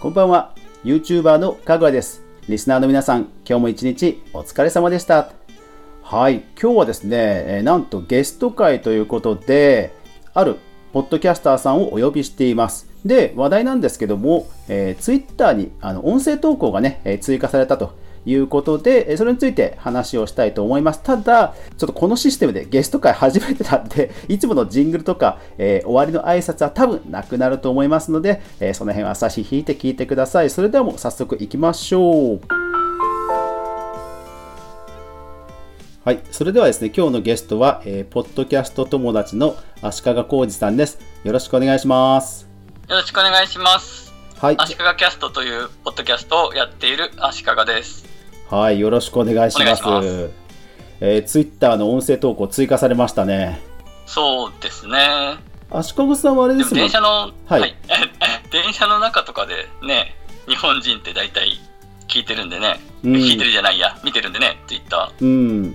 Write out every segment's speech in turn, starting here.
こんばんは。YouTuber のかぐわです。リスナーの皆さん今日も一日お疲れ様でした。はい。今日はですねえーなんとゲスト会ということであるポッドキャスターさんをお呼びしています。で話題なんですけども、えー、Twitter にあの音声投稿がね、えー追加されたということで、えーそれについて話をしたいと思います。ただ、ちょっとこのシステムでゲスト会初めてなんで、いつものジングルとか、えー終わりの挨拶は多分なくなると思いますので、えーその辺は差し引いて聞いてください。それではもう早速行きましょう。はい、それではですね、今日のゲストは、えーポッドキャスト友達の足利浩二さんです。よろしくお願いします。よろしくお願いします。はい、足利キャストというポッドキャストをやっている足利です。はい、よろしくお願いします。ますえー、ツイッターの音声投稿追加されましたね。そうですね。足利さんはあれですもん電車の、はい電車の中とかでね、日本人って大体聞いてるんでね、うん聞いてるじゃないや、見てるんでね、ツイッタうん。ー。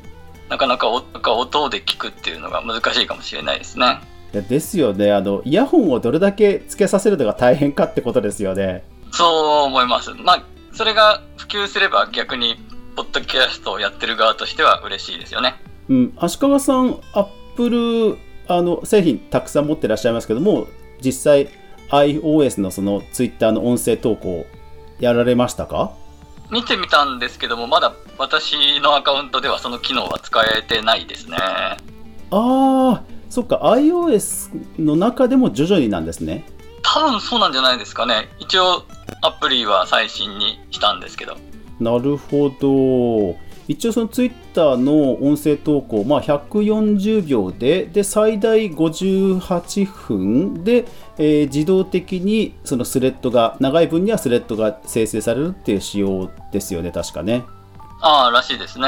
なかなか音で聞くっていうのが難しいかもしれないですね。ですよね。あの、イヤホンをどれだけつけさせるのが大変かってことですよね。そう思います。まあ、それが普及すれば逆に、ポッドキャストをやってる側としては嬉しいですよね。うん。足利さん、アップル、あの、製品たくさん持ってらっしゃいますけども、実際、iOS のそのツイッターの音声投稿、やられましたか？見てみたんですけども、まだ私のアカウントではその機能は使えてないですね。ああ、そっか、iOS の中でも徐々になんですね。多分そうなんじゃないですかね。一応アプリは最新にしたんですけど。なるほど。一応そのツイッターの音声投稿、まあ、140秒でで最大58分で、えー自動的にそのスレッドが長い分にはスレッドが生成されるっていう仕様ですよね確かねああ、らしいですね。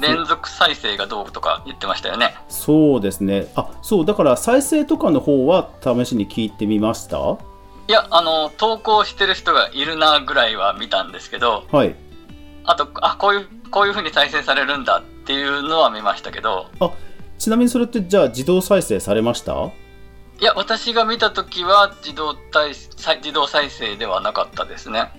連続再生がどうとか言ってましたよね。そうですね。あそうだから再生とかの方は試しに聞いてみました？いや、あの、投稿してる人がいるなぐらいは見たんですけど、はい。あと、あ、こういう、こういう風に再生されるんだっていうのは見ましたけど、ちなみにそれってじゃあ自動再生されました？いや、私が見たときは自動自動再生ではなかったですね。ああ、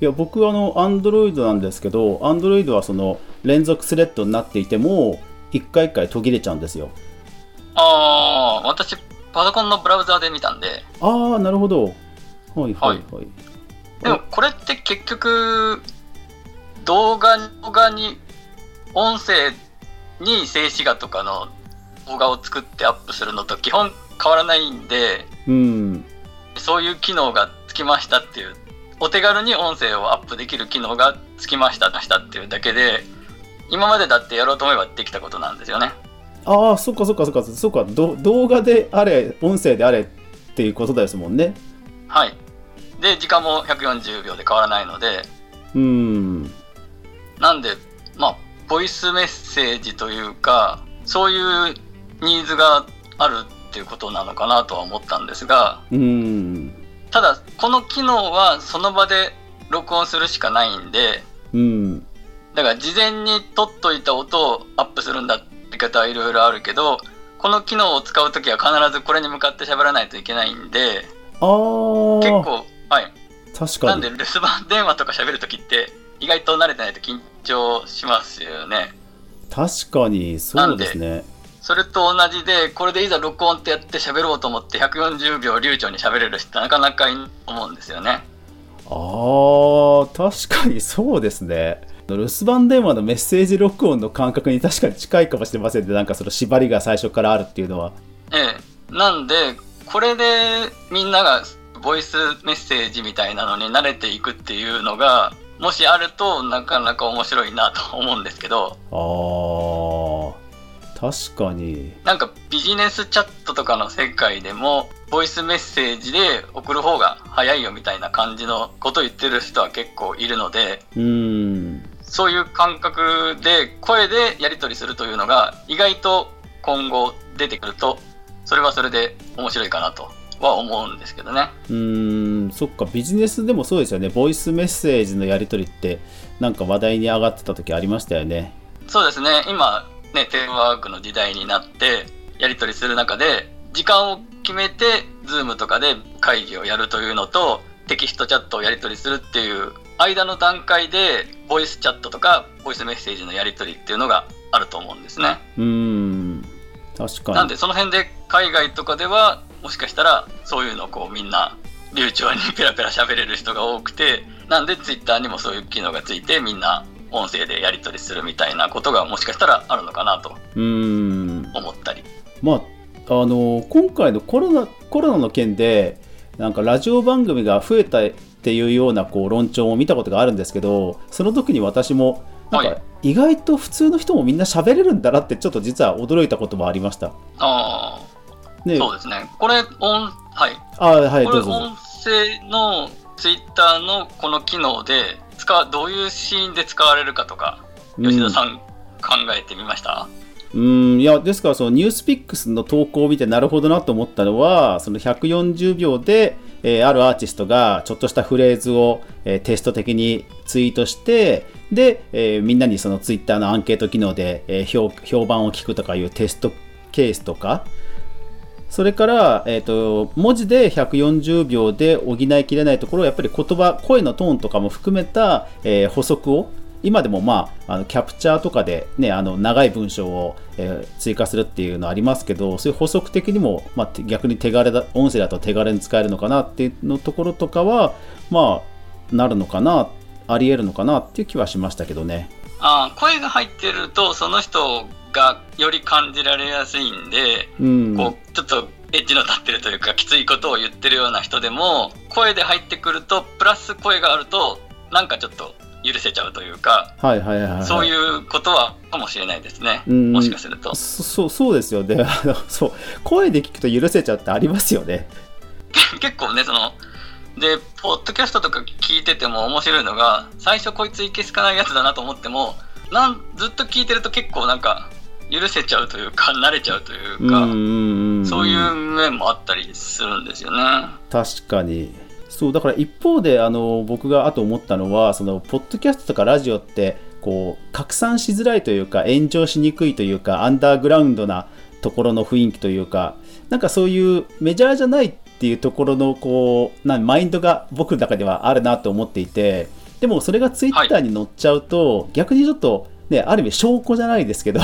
いや僕あの Android なんですけど Android はその連続スレッドになっていても一回一回途切れちゃうんですよ。ああ、私、パソコンのブラウザーで見たんで、ああなるほど。はいはいはい、でもこれって結局、動画動画に、音声に静止画とかの動画を作ってアップするのと基本変わらないんで、うん。そういう機能がつきましたっていう、お手軽に音声をアップできる機能がつきましたしたっていうだけで、今までだってやろうと思えばできたことなんですよね。ああそっかそっかそっか。そっか。ど動画であれ音声であれっていうことですもんね。はい。で、時間も140秒で変わらないので、うん。なんで、まあ、ボイスメッセージというか、そういうニーズがあるっていうことなのかなとは思ったんですが、うんただ、この機能はその場で録音するしかないんで、うんだから事前に撮っといた音をアップするんだって方はいろいろあるけど、この機能を使うときは必ずこれに向かって喋らないといけないんで、ああ結構、はい。確かになんで留守番電話とか喋るときって、意外と慣れてないと緊張しますよね。確かにそうですねそれと同じで、これでいざ録音ってやって喋ろうと思って140秒流暢に喋れる人ってなかなかいないと思うんですよね。あー確かにそうですね。留守番電話のメッセージ録音の感覚に確かに近いかもしれませんね。なんかその縛りが最初からあるっていうのは。ええ。なんで、これでみんながボイスメッセージみたいなのに慣れていくっていうのが、もしあるとなかなか面白いなと思うんですけど、あー確かに。なんかビジネスチャットとかの世界でも、ボイスメッセージで送る方が早いよみたいな感じのことを言ってる人は結構いるので、うーん。そういう感覚で声でやり取りするというのが意外と今後出てくると、それはそれで面白いかなとは思うんですけどね。うーん。そっかビジネスでもそうですよね。ボイスメッセージのやり取りってなんか話題に上がってた時ありましたよね。そうですね、今、ね、テレワークの時代になって、やり取りする中で、時間を決めて、ズームとかで会議をやるというのと、テキストチャットをやり取りするっていう間の段階で、ボイスチャットとか、ボイスメッセージのやり取りっていうのがあると思うんですね。うん。確かに。なんで、その辺で海外とかでは、もしかしたら、そういうのをこうみんな、流暢にペラペラ喋れる人が多くて、なんでツイッターにもそういう機能がついて、みんな音声でやり取りするみたいなことがもしかしたらあるのかなとうん。思ったり。まあ、あの今回のコロナコロナの件でなんかラジオ番組が増えたっていうようなこう論調を見たことがあるんですけどその時に私もなんはか意外と普通の人もみんな喋れるんだなってちょっと実は驚いたこともありました。ああ、ね、そうですね。これ、音、はい。あはいこれ。音声のツイッターのこの機能で、どういうシーンで使われるかとか、吉田さん考えてみました、うん。いやですからそのニュースピックスの投稿を見てなるほどなと思ったのはその140秒で、えーあるアーティストがちょっとしたフレーズを、えーテスト的にツイートしてで、えーみんなにそのツイッターのアンケート機能で、え評判を聞くとかいうテストケースとかそれから、えー、と文字で140秒で補いきれないところやっぱり言葉声のトーンとかも含めた、えー補足を今でも、まあ、あのキャプチャーとかで、ね、あの長い文章を、えー追加するっていうのありますけどそういう補足的にも、まあ、逆に手軽だ音声だと手軽に使えるのかなっていうのところとかはまあなるのかなありえるのかなっていう気はしましたけどね。声が入ってると、その人がより感じられやすいんで、うん、こうちょっとエッジの立ってるというかきついことを言ってるような人でも声で入ってくるとプラス声があるとなんかちょっと許せちゃうというか、はいはいはいはい、そういうことはかもしれないですね、うん。もしかすると。そそうそうですよね。あのそう。声で聞くと許せちゃうってありますよね。結構ねそのでポッドキャストとか聞いてても面白いのが最初こいついけすかないやつだなと思ってもなんずっと聞いてると結構なんか許せちゃうというか慣れちゃうというか、うんうんうん、そういう面もあったりするんですよね。確かにそうだから一方であの僕があと思ったのはそのポッドキャストとかラジオってこう拡散しづらいというか炎上しにくいというかアンダーグラウンドなところの雰囲気というかなんかそういうメジャーじゃないっていうところのこうなマインドが僕の中ではあるなと思っていてでもそれがツイッターに載っちゃうと、逆にちょっとねある意味証拠じゃないですけど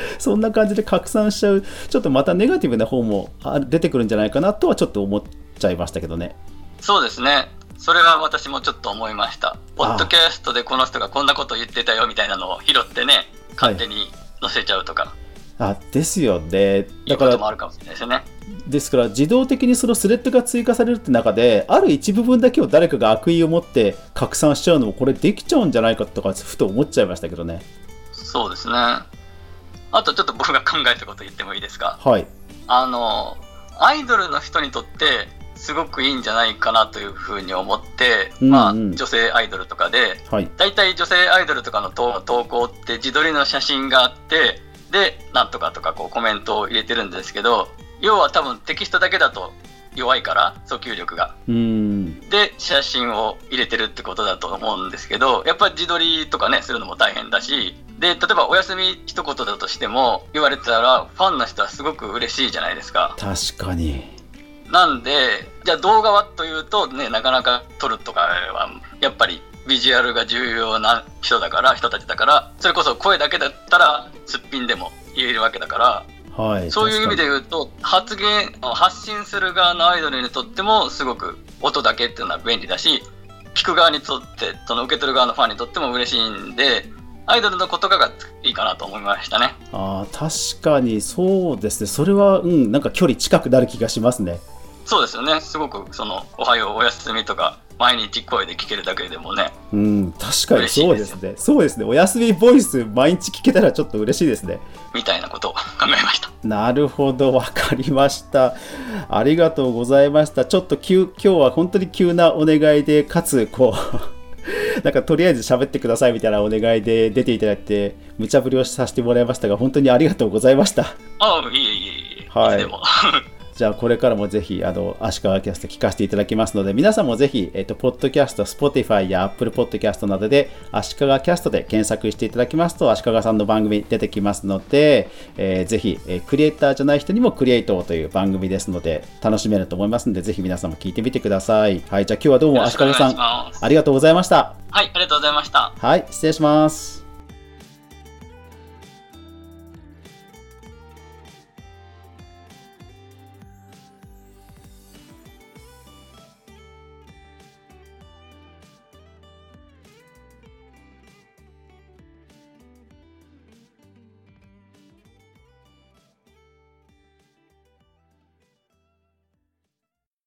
そんな感じで拡散しちゃうちょっとまたネガティブな方もあ出てくるんじゃないかなとはちょっと思っちゃいましたけどね。そうですね。それは私もちょっと思いました。ポッドキャストでこの人がこんなこと言ってたよみたいなのを拾ってね、勝手に載せちゃうとか、あですよね。い、だから、るかもしれないですよね。ですから自動的にそのスレッドが追加されるって中で、ある一部分だけを誰かが悪意を持って拡散しちゃうのも、これできちゃうんじゃないかとか、ふと思っちゃいましたけどね。そうですね。あとちょっと僕が考えたこと言ってもいいですか？はい。あの、アイドルの人にとってすごくいいんじゃないかなというふうに思って、うんうんまあ女性アイドルとかで、はい。大体女性アイドルとかの投投稿って自撮りの写真があってでなんとかとかこうコメントを入れてるんですけど要は多分テキストだけだと弱いから訴求力が。で写真を入れてるってことだと思うんですけどやっぱり自撮りとかねするのも大変だしで例えばお休み一言だとしても言われたらファンの人はすごく嬉しいじゃないですか確かに。なんでじゃあ動画はというとねなかなか撮るとかはやっぱりビジュアルが重要な人だから人たちだからそれこそ声だけだったらすっぴんでも言えるわけだからはい。そういう意味で確言うと発言発信する側のアイドルにとってもすごく音だけっていうのは便利だし聞く側にとってその受け取る側のファンにとっても嬉しいんでアイドルのことかがいいかなと思いましたね。あー確かにそうですね。それは、うん、なんか距離近くなる気がしますね。そうですよねすごくその「おはようおやすみ」とか毎日声で聞けるだけでもねうん、確かにそうですすね。そうですね。お休みボイス毎日聞けたらちょっと嬉しいですね。みたいなことを 考えました。なるほど、わかりました。ありがとうございました。ちょっと急、今日は本当に急なお願いで、かつ、こう、なんかとりあえず喋ってくださいみたいなお願いで出ていただいて、無茶ぶりをさせてもらいましたが、本当にありがとうございました。ああ、いえいえいえ、はいでも。じゃあこれからもぜひあの足利キャスト聞かせていただきますので皆さんもぜひ、えっとポッドキャスト Spotify や Apple Podcast などで足利キャストで検索していただきますと足利さんの番組出てきますので、えー、ぜひ、えー、クリエイターじゃない人にもクリエイトという番組ですので楽しめると思いますのでぜひ皆さんも聞いてみてください。はいじゃあ今日はどうも足利さんありがとうございました。はいありがとうございました。はい失礼します